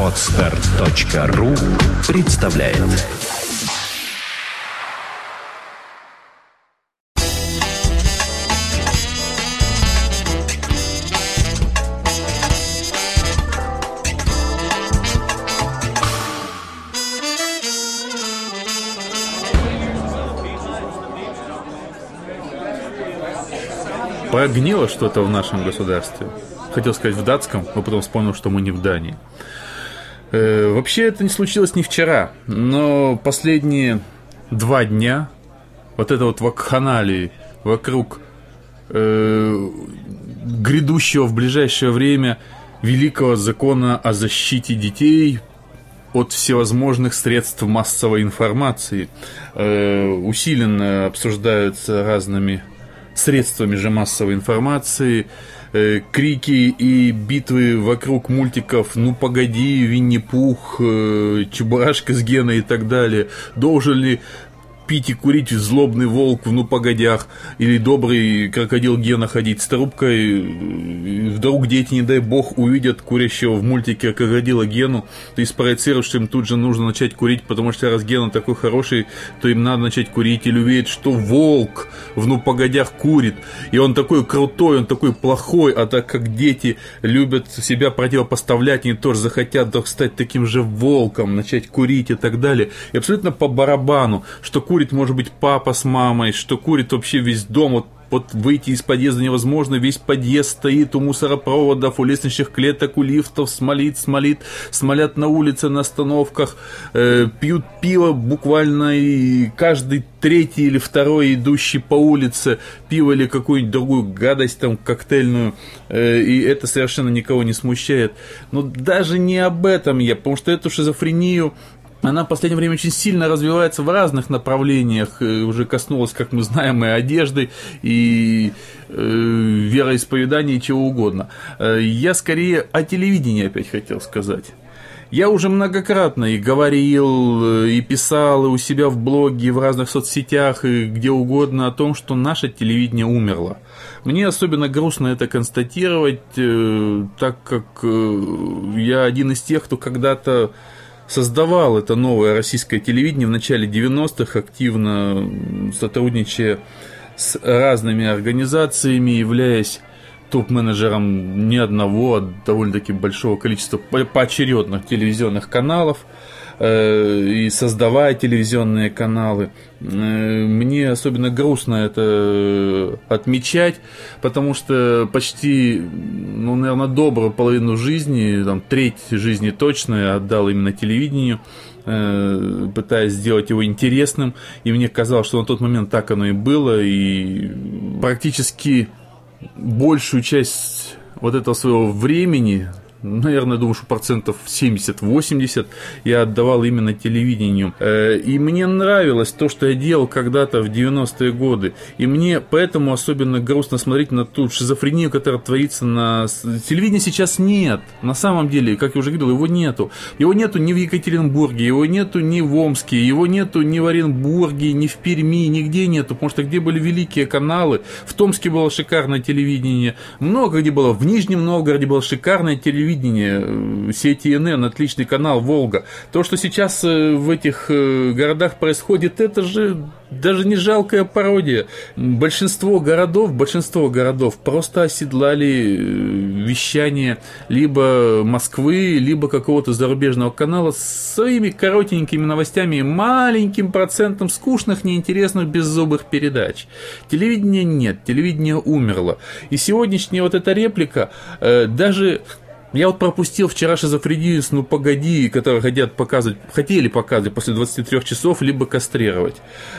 Отстар.ру представляет Прогнило что-то в нашем государстве. Хотел сказать в датском, но потом вспомнил, что мы не в Дании. Э, вообще это не случилось не вчера, но последние два дня вот это вот вакханалии вокруг э, грядущего в ближайшее время великого закона о защите детей от всевозможных средств массовой информации э, усиленно обсуждаются разными средствами же массовой информации, э, крики и битвы вокруг мультиков «Ну погоди», «Винни-Пух», э, «Чебурашка с Геной» и так далее. Должен ли пить и курить злобный волк в ну погодях, или добрый крокодил Гена ходить с трубкой, вдруг дети, не дай бог, увидят курящего в мультике крокодила Гену, ты спроецируешь, что им тут же нужно начать курить, потому что раз Гена такой хороший, то им надо начать курить, или увидеть, что волк в ну погодях курит, и он такой крутой, он такой плохой, а так как дети любят себя противопоставлять, они тоже захотят вдруг стать таким же волком, начать курить и так далее, и абсолютно по барабану, что курит, может быть, папа с мамой, что курит вообще весь дом, вот вот выйти из подъезда невозможно, весь подъезд стоит у мусоропроводов, у лестничных клеток, у лифтов, смолит, смолит, смолят на улице, на остановках, э, пьют пиво буквально и каждый третий или второй идущий по улице пиво или какую-нибудь другую гадость там коктейльную, э, и это совершенно никого не смущает. Но даже не об этом я, потому что эту шизофрению она в последнее время очень сильно развивается в разных направлениях. Э, уже коснулась, как мы знаем, и одежды, и э, вероисповедания, и чего угодно. Э, я скорее о телевидении опять хотел сказать. Я уже многократно и говорил, э, и писал и у себя в блоге, в разных соцсетях, и где угодно о том, что наше телевидение умерло. Мне особенно грустно это констатировать, так как я один из тех, кто когда-то создавал это новое российское телевидение в начале 90-х, активно сотрудничая с разными организациями, являясь топ-менеджером не одного, а довольно-таки большого количества поочередных телевизионных каналов – и создавая телевизионные каналы. Э, мне особенно грустно это отмечать, потому что почти, ну, наверное, добрую половину жизни, там, треть жизни точно я отдал именно телевидению, э, пытаясь сделать его интересным, и мне казалось, что на тот момент так оно и было, и практически большую часть вот этого своего времени, наверное, думаю, что процентов 70-80 я отдавал именно телевидению. Э, и мне нравилось то, что я делал когда-то в 90-е годы. И мне поэтому особенно грустно смотреть на ту шизофрению, которая творится на... Телевидения сейчас нет. На самом деле, как я уже говорил, его нету. Его нету ни в Екатеринбурге, его нету ни в Омске, его нету ни в Оренбурге, ни в Перми, нигде нету. Потому что где были великие каналы, в Томске было шикарное телевидение, много где было, в Нижнем Новгороде было шикарное телевидение, телевидение, э, сети НН, отличный канал «Волга». То, что сейчас э, в этих э, городах происходит, это же даже не жалкая пародия. Большинство городов, большинство городов просто оседлали вещание либо Москвы, либо какого-то зарубежного канала с своими коротенькими новостями и маленьким процентом скучных, неинтересных, беззубых передач. Телевидения нет, телевидение умерло. И сегодняшняя вот эта реплика, даже я вот пропустил вчера шизофрению «Ну погоди», которые хотят показывать, хотели показывать после 23 часов, либо кастрировать.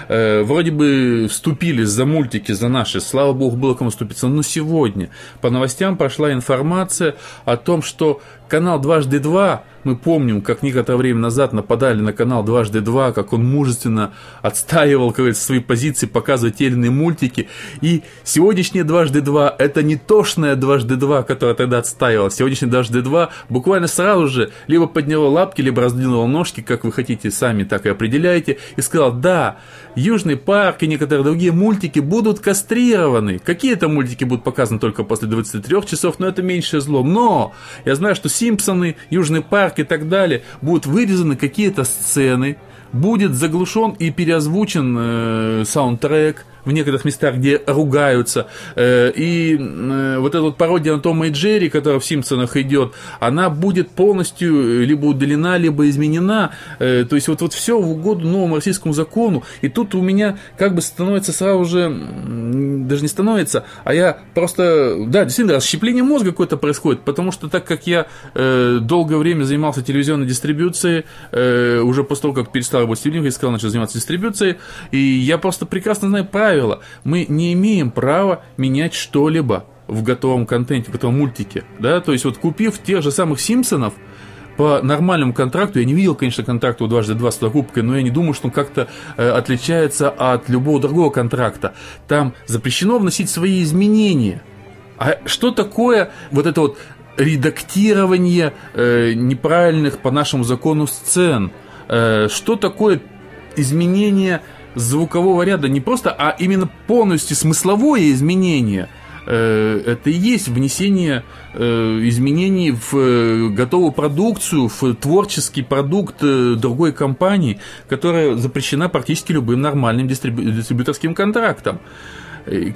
Э, вроде бы вступили за мультики, за наши, слава богу, было кому вступиться. Но сегодня по новостям пошла информация о том, что канал «Дважды два» мы помним, как некоторое время назад нападали на канал «Дважды два», как он мужественно отстаивал, как свои позиции, показывая те или иные мультики. И сегодняшнее «Дважды два» – это не тошное «Дважды два», которое тогда отстаивал. Сегодняшнее «Дважды два» буквально сразу же либо подняло лапки, либо раздвинуло ножки, как вы хотите сами, так и определяете, и сказал, да, Южный парк и некоторые другие мультики будут кастрированы. Какие-то мультики будут показаны только после 23 часов, но это меньшее зло. Но я знаю, что Симпсоны, Южный парк и так далее, будут вырезаны какие-то сцены, будет заглушен и переозвучен э, саундтрек, в некоторых местах, где ругаются. Э, и э, вот эта вот пародия на Тома и Джерри, которая в «Симпсонах» идет, она будет полностью либо удалена, либо изменена. Э, то есть вот, вот все в угоду новому российскому закону. И тут у меня как бы становится сразу же, даже не становится, а я просто, да, действительно, расщепление мозга какое-то происходит, потому что так как я долгое время занимался телевизионной дистрибуцией, уже после того, как перестал работать в я сказал, начал заниматься дистрибуцией, и я просто прекрасно знаю правила, правило, мы не имеем права менять что-либо в готовом контенте, в готовом мультике. Да? То есть вот купив тех же самых Симпсонов, по нормальному контракту, я не видел, конечно, контракта у дважды два с докупкой, но я не думаю, что он как-то э, отличается от любого другого контракта. Там запрещено вносить свои изменения. А что такое вот это вот редактирование э, неправильных по нашему закону сцен? Э, что такое изменение звукового ряда не просто, а именно полностью смысловое изменение э, – это и есть внесение э, изменений в э, готовую продукцию, в творческий продукт другой компании, которая запрещена практически любым нормальным дистрибьюторским контрактом.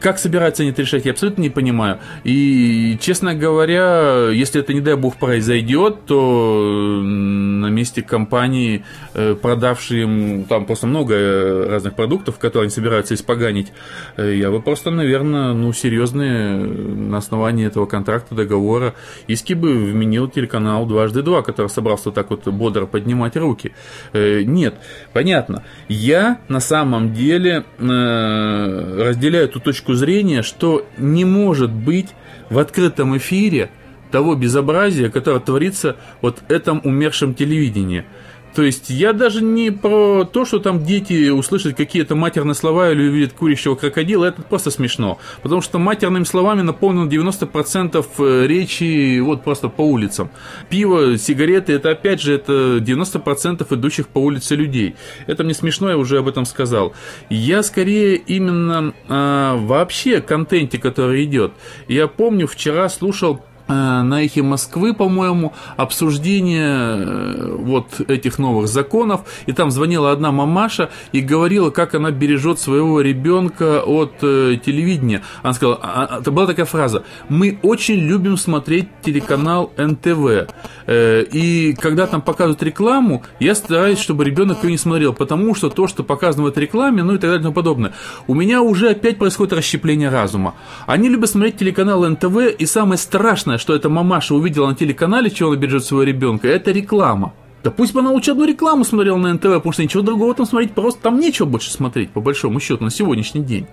Как собираются они это решать, я абсолютно не понимаю. И, честно говоря, если это, не дай бог, произойдет, то на месте компании, э, продавшей им там просто много разных продуктов, которые они собираются испоганить, э, я бы просто, наверное, ну, серьезные на основании этого контракта, договора, иски бы вменил телеканал «Дважды два», который собрался так вот бодро поднимать руки. Э, нет, понятно. Я на самом деле разделяю эту точку зрения, что не может быть в открытом эфире того безобразия, которое творится вот этом умершем телевидении. То есть я даже не про то, что там дети услышат какие-то матерные слова или увидят курящего крокодила, это просто смешно. Потому что матерными словами наполнено 90% э, речи вот просто по улицам. Пиво, сигареты, это опять же это 90% идущих по улице людей. Это мне смешно, я уже об этом сказал. Я скорее именно а, вообще контенте, который идет. Я помню, вчера слушал на эхе Москвы, по-моему, обсуждение э, вот этих новых законов, и там звонила одна мамаша и говорила, как она бережет своего ребенка от э, телевидения. Она сказала, а, а, это была такая фраза, мы очень любим смотреть телеканал НТВ, э, и когда там показывают рекламу, я стараюсь, чтобы ребенок ее не смотрел, потому что то, что показано в этой рекламе, ну и так далее и тому подобное. У меня уже опять происходит расщепление разума. Они любят смотреть телеканал НТВ, и самое страшное, что эта мамаша увидела на телеканале, чего она бережет своего ребенка, это реклама. Да пусть бы она лучше одну рекламу смотрела на НТВ, потому что ничего другого там смотреть просто там нечего больше смотреть, по большому счету, на сегодняшний день.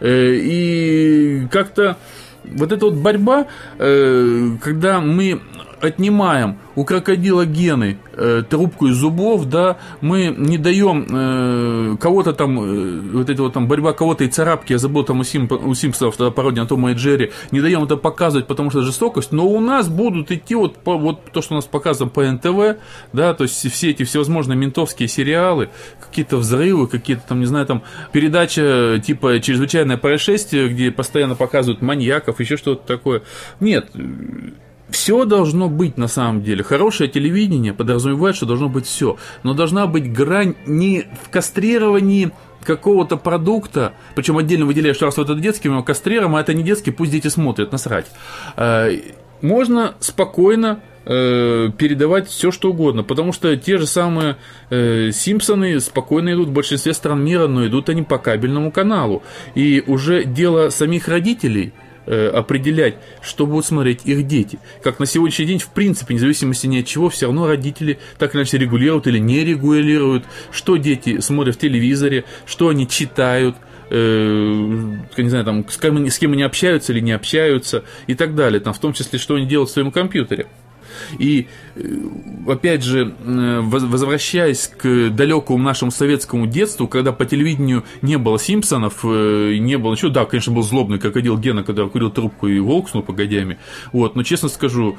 Э, и как-то вот эта вот борьба, э, когда мы отнимаем у крокодила гены, э, трубку из зубов, да, мы не даем э, кого-то там, э, вот эта вот там борьба кого-то и царапки, я забыл там у, Симп, у Симпсонов, тогда пародия на Тома и Джерри, не даем это показывать, потому что жестокость, но у нас будут идти вот, по, вот то, что у нас показано по НТВ, да, то есть все эти всевозможные ментовские сериалы, какие-то взрывы, какие-то там, не знаю, там передача типа «Чрезвычайное происшествие», где постоянно показывают маньяков, еще что-то такое. Нет, все должно быть на самом деле. Хорошее телевидение подразумевает, что должно быть все. Но должна быть грань не в кастрировании какого-то продукта, причем отдельно выделяешь, раз вот это детский, его кастрируем, а это не детский, пусть дети смотрят, насрать. Э, можно спокойно э, передавать все, что угодно, потому что те же самые э, Симпсоны спокойно идут в большинстве стран мира, но идут они по кабельному каналу. И уже дело самих родителей – Э, определять, что будут смотреть их дети. Как на сегодняшний день, в принципе, независимости ни от чего, все равно родители так или иначе регулируют или не регулируют, что дети смотрят в телевизоре, что они читают, э, не знаю, там, с кем, с кем они общаются или не общаются и так далее, там, в том числе, что они делают в своем компьютере. И, э, опять же, э, возвращаясь к далекому нашему советскому детству, когда по телевидению не было Симпсонов, э, не было ничего, да, конечно, был злобный крокодил Гена, когда курил трубку и волк с погодями, вот, но честно скажу,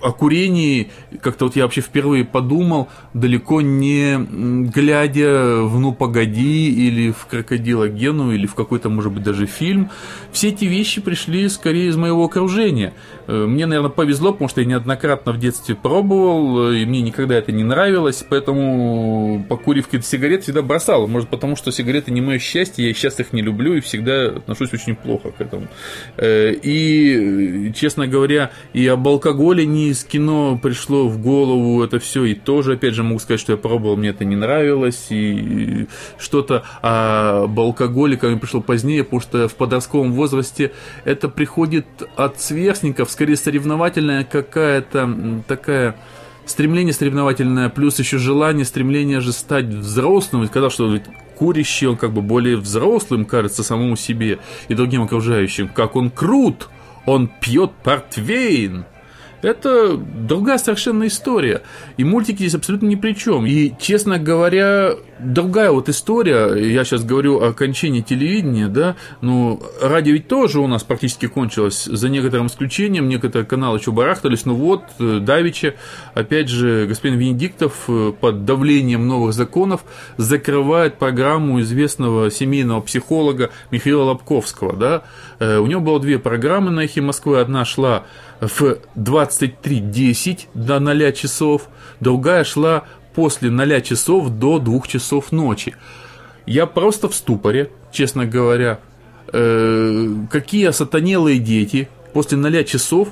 о курении как-то вот я вообще впервые подумал, далеко не глядя в «Ну, погоди» или в «Крокодила Гену» или в какой-то, может быть, даже фильм. Все эти вещи пришли скорее из моего окружения. Э, мне, наверное, повезло, потому что я неоднократно в детстве пробовал, э, и мне никогда это не нравилось, поэтому покурив какие-то сигареты всегда бросал. Может, потому что сигареты не мое счастье, я сейчас их не люблю и всегда отношусь очень плохо к этому. Э, и, честно говоря, и об алкоголе не из кино пришло в голову это все, и тоже, опять же, могу сказать, что я пробовал, мне это не нравилось, и что-то об алкоголе ко мне пришло позднее, потому что в подростковом возрасте это приходит от сверстников, скорее соревновательная какая-то такая стремление соревновательное, плюс еще желание, стремление же стать взрослым. Ведь когда что курящий, он как бы более взрослым кажется самому себе и другим окружающим. Как он крут! Он пьет портвейн! Это другая совершенно история. И мультики здесь абсолютно ни при чем. И, честно говоря, другая вот история, я сейчас говорю о кончине телевидения, да, ну, радио ведь тоже у нас практически кончилось, за некоторым исключением, некоторые каналы еще барахтались, но вот, э, Давича, опять же, господин Венедиктов э, под давлением новых законов закрывает программу известного семейного психолога Михаила Лобковского, да, э, у него было две программы на эхе Москвы, одна шла в 23.10 до 0 часов, другая шла после 0 часов до 2 часов ночи. Я просто в ступоре, честно говоря. Э, какие сатанелые дети после 0 часов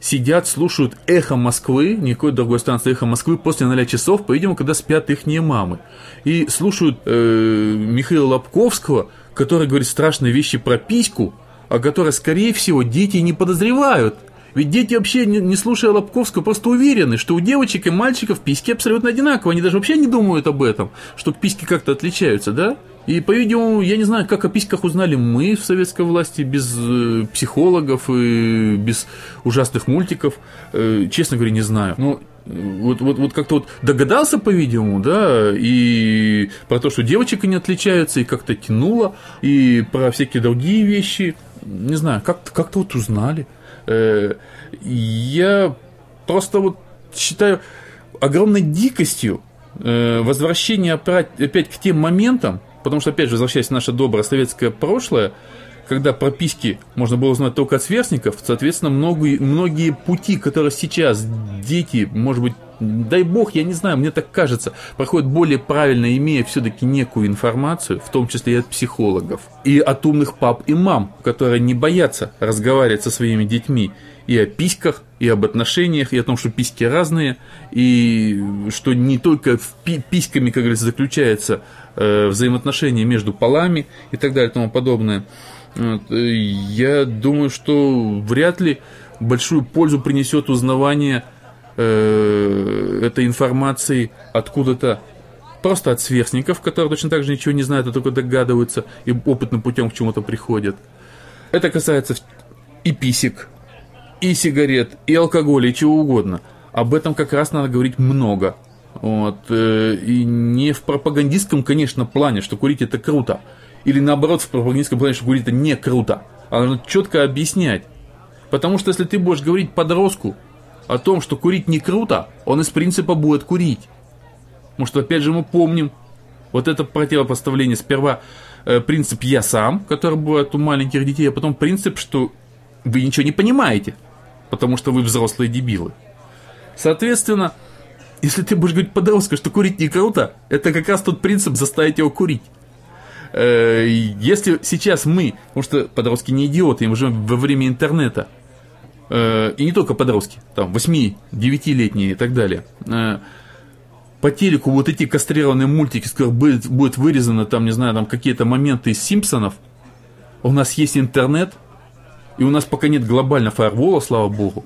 сидят, слушают эхо Москвы, никакой другой станции эхо Москвы, после 0 часов, по-видимому, когда спят их мамы. И слушают э, Михаила Лобковского, который говорит страшные вещи про письку, о которой, скорее всего, дети не подозревают – ведь дети вообще, не, не слушая Лобковского, просто уверены, что у девочек и мальчиков письки абсолютно одинаковые. Они даже вообще не думают об этом, что письки как-то отличаются, да? И, по-видимому, я не знаю, как о письках узнали мы в советской власти, без э, психологов и без ужасных мультиков. Э, честно говоря, не знаю. Но вот, вот, вот как-то вот догадался, по-видимому, да, и про то, что девочек не отличаются, и как-то тянуло, и про всякие другие вещи, не знаю, как-то как вот узнали. Э, я просто вот считаю огромной дикостью э, возвращение опять к тем моментам, потому что, опять же, возвращаясь в наше доброе советское прошлое, когда прописки можно было узнать только от сверстников, соответственно, многие, многие пути, которые сейчас дети, может быть, дай бог, я не знаю, мне так кажется, проходят более правильно, имея все-таки некую информацию, в том числе и от психологов, и от умных пап и мам, которые не боятся разговаривать со своими детьми и о письках, и об отношениях, и о том, что письки разные, и что не только в пи- письками, как говорится, заключается э, взаимоотношения между полами и так далее и тому подобное. Вот. Я думаю, что вряд ли большую пользу принесет узнавание э, этой информации откуда-то просто от сверстников, которые точно так же ничего не знают, а только догадываются и опытным путем к чему-то приходят. Это касается и писек, и сигарет, и алкоголя, и чего угодно. Об этом как раз надо говорить много. Вот. Э, и не в пропагандистском, конечно, плане, что курить это круто. Или наоборот, в пропагандистском плане, что курить это не круто. А нужно четко объяснять. Потому что если ты будешь говорить подростку, о том, что курить не круто, он из принципа будет курить. Потому что, опять же, мы помним вот это противопоставление. Сперва э, принцип «я сам», который бывает у маленьких детей, а потом принцип, что вы ничего не понимаете, потому что вы взрослые дебилы. Соответственно, если ты будешь говорить подростку, что курить не круто, это как раз тот принцип заставить его курить. Э, если сейчас мы, потому что подростки не идиоты, мы живем во время интернета, и не только подростки, там 8-9-летние и так далее, э, по телеку вот эти кастрированные мультики, с которых будет, будет вырезано там, не знаю, там какие-то моменты из Симпсонов, у нас есть интернет, и у нас пока нет глобального фаервола, слава богу,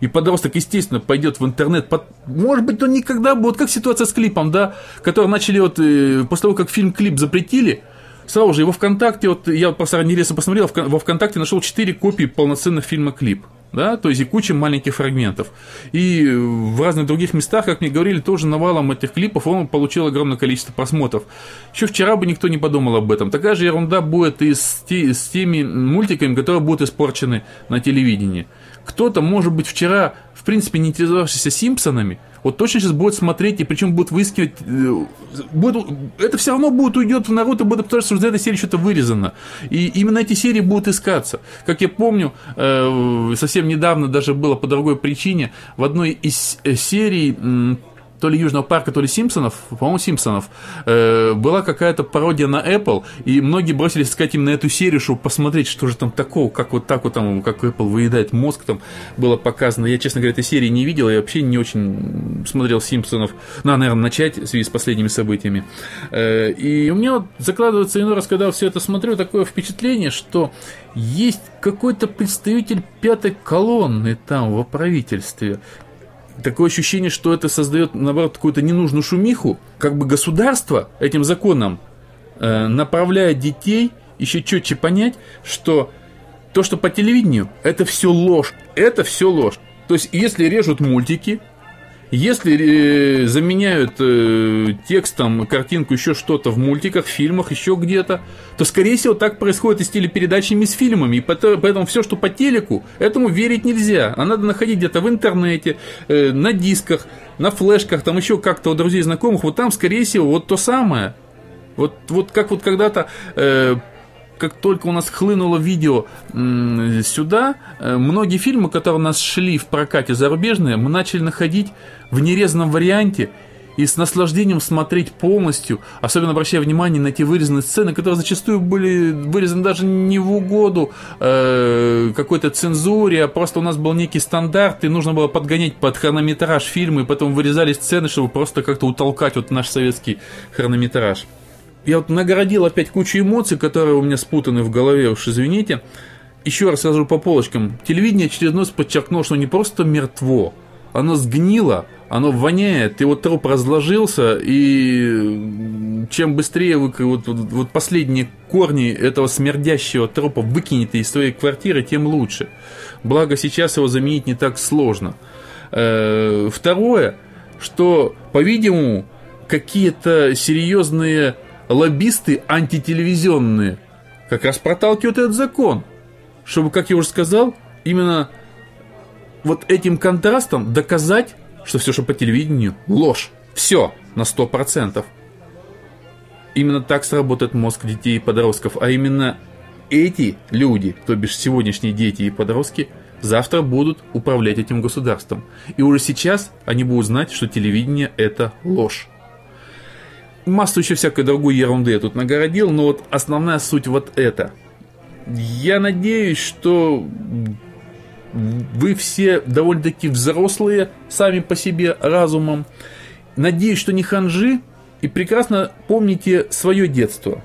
и подросток, естественно, пойдет в интернет. Под... Может быть, он никогда будет, как ситуация с клипом, да, который начали вот э, после того, как фильм клип запретили, сразу же его ВКонтакте, вот я просто ранее посмотрел, во ВКонтакте нашел 4 копии полноценных фильма клип да, то есть и куча маленьких фрагментов. И в разных других местах, как мне говорили, тоже навалом этих клипов он получил огромное количество просмотров. Еще вчера бы никто не подумал об этом. Такая же ерунда будет и с, те, с теми мультиками, которые будут испорчены на телевидении. кто-то, может быть, вчера, в принципе, не интересовавшийся Симпсонами, вот точно сейчас будет смотреть, и причем будут выискивать, э, будут, это все равно будет уйдет в народ и будет потому что из этой серии что-то вырезано. И именно эти серии будут искаться. Как я помню, э, совсем недавно даже было по другой причине, в одной из э, серий то ли Южного парка, то ли Симпсонов, по-моему, Симпсонов, э, была какая-то пародия на Apple, и многие бросились искать именно эту серию, чтобы посмотреть, что же там такого, как вот так вот там, как Apple выедает мозг, там было показано. Я, честно говоря, этой серии не видел, я вообще не очень смотрел Симпсонов. Надо, наверное, начать в связи с последними событиями. Э, и у меня вот закладывается иной раз, когда все это смотрю, такое впечатление, что есть какой-то представитель пятой колонны там во правительстве, такое ощущение, что это создает, наоборот, какую-то ненужную шумиху. Как бы государство этим законом э, направляет детей еще четче понять, что то, что по телевидению, это все ложь. Это все ложь. То есть, если режут мультики, если э, заменяют э, текстом картинку еще что-то в мультиках, фильмах, еще где-то, то, скорее всего, так происходит и с телепередачами, с фильмами. И поэтому все, что по телеку, этому верить нельзя. А надо находить где-то в интернете, э, на дисках, на флешках, там еще как-то у друзей знакомых. Вот там, скорее всего, вот то самое. Вот, вот как вот когда-то э, как только у нас хлынуло видео сюда, э, многие фильмы, которые у нас шли в прокате зарубежные, мы начали находить в нерезанном варианте и с наслаждением смотреть полностью, особенно обращая внимание на те вырезанные сцены, которые зачастую были вырезаны даже не в угоду э, какой-то цензуре, а просто у нас был некий стандарт, и нужно было подгонять под хронометраж фильма, и потом вырезали сцены, чтобы просто как-то утолкать вот наш советский хронометраж я вот нагородил опять кучу эмоций, которые у меня спутаны в голове, уж извините. Еще раз скажу по полочкам. Телевидение очередной подчеркнуло, что не просто мертво, оно сгнило, оно воняет, вот труп разложился, и чем быстрее вы вот, вот, вот последние корни этого смердящего трупа выкинете из своей квартиры, тем лучше. Благо сейчас его заменить не так сложно. Э, второе, что, по-видимому, какие-то серьезные лоббисты антителевизионные как раз проталкивают этот закон, чтобы, как я уже сказал, именно вот этим контрастом доказать, что все, что по телевидению, ложь. Все на 100%. Именно так сработает мозг детей и подростков, а именно эти люди, то бишь сегодняшние дети и подростки, завтра будут управлять этим государством. И уже сейчас они будут знать, что телевидение – это ложь массу еще всякой другой ерунды я тут нагородил, но вот основная суть вот это. Я надеюсь, что вы все довольно-таки взрослые сами по себе разумом. Надеюсь, что не ханжи и прекрасно помните свое детство.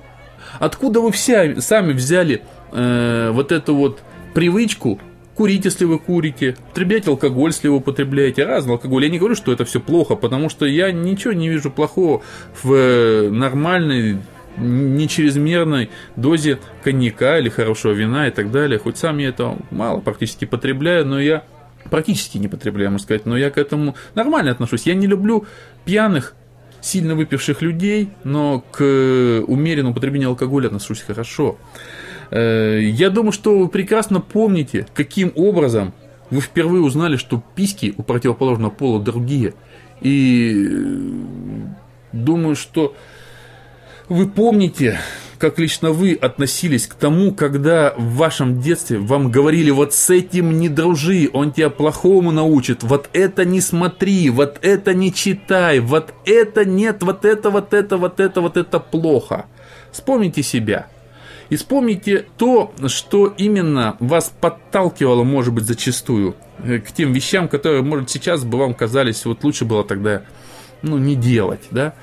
Откуда вы все сами взяли э, вот эту вот привычку курить, если вы курите, употреблять алкоголь, если вы употребляете, разный алкоголь. Я не говорю, что это все плохо, потому что я ничего не вижу плохого в э, нормальной не чрезмерной дозе коньяка или хорошего вина и так далее. Хоть сам я это мало практически потребляю, но я практически не потребляю, можно сказать, но я к этому нормально отношусь. Я не люблю пьяных, сильно выпивших людей, но к умеренному употреблению алкоголя отношусь хорошо. Э, я думаю, что вы прекрасно помните, каким образом вы впервые узнали, что письки у противоположного пола другие. И э, думаю, что вы помните, как лично вы относились к тому, когда в вашем детстве вам говорили, вот с этим не дружи, он тебя плохому научит, вот это не смотри, вот это не читай, вот это нет, вот это, вот это, вот это, вот это плохо. Вспомните себя – и вспомните то, что именно вас подталкивало, может быть, зачастую э, к тем вещам, которые, может, сейчас бы вам казались, вот лучше было тогда, ну, не делать, да.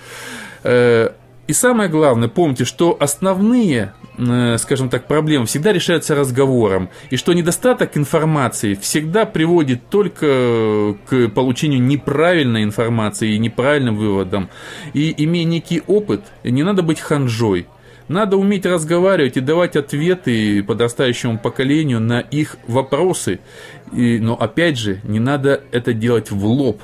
Э, и самое главное, помните, что основные, э, скажем так, проблемы всегда решаются разговором, и что недостаток информации всегда приводит только к получению неправильной информации и неправильным выводам. И имея некий опыт, не надо быть ханжой, надо уметь разговаривать и давать ответы подрастающему поколению на их вопросы. И, но опять же, не надо это делать в лоб.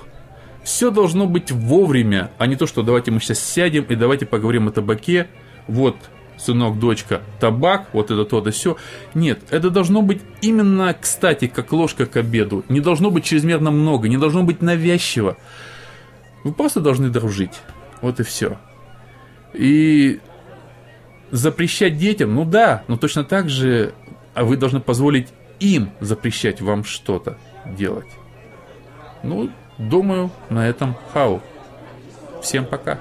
Все должно быть вовремя, а не то, что давайте мы сейчас сядем и давайте поговорим о табаке. Вот сынок, дочка, табак, вот это то, да все. Нет, это должно быть именно, кстати, как ложка к обеду. Не должно быть чрезмерно много, не должно быть навязчиво. Вы просто должны дружить. Вот и все. И запрещать детям, ну да, но точно так же а вы должны позволить им запрещать вам что-то делать. Ну, думаю, на этом хау. Всем пока.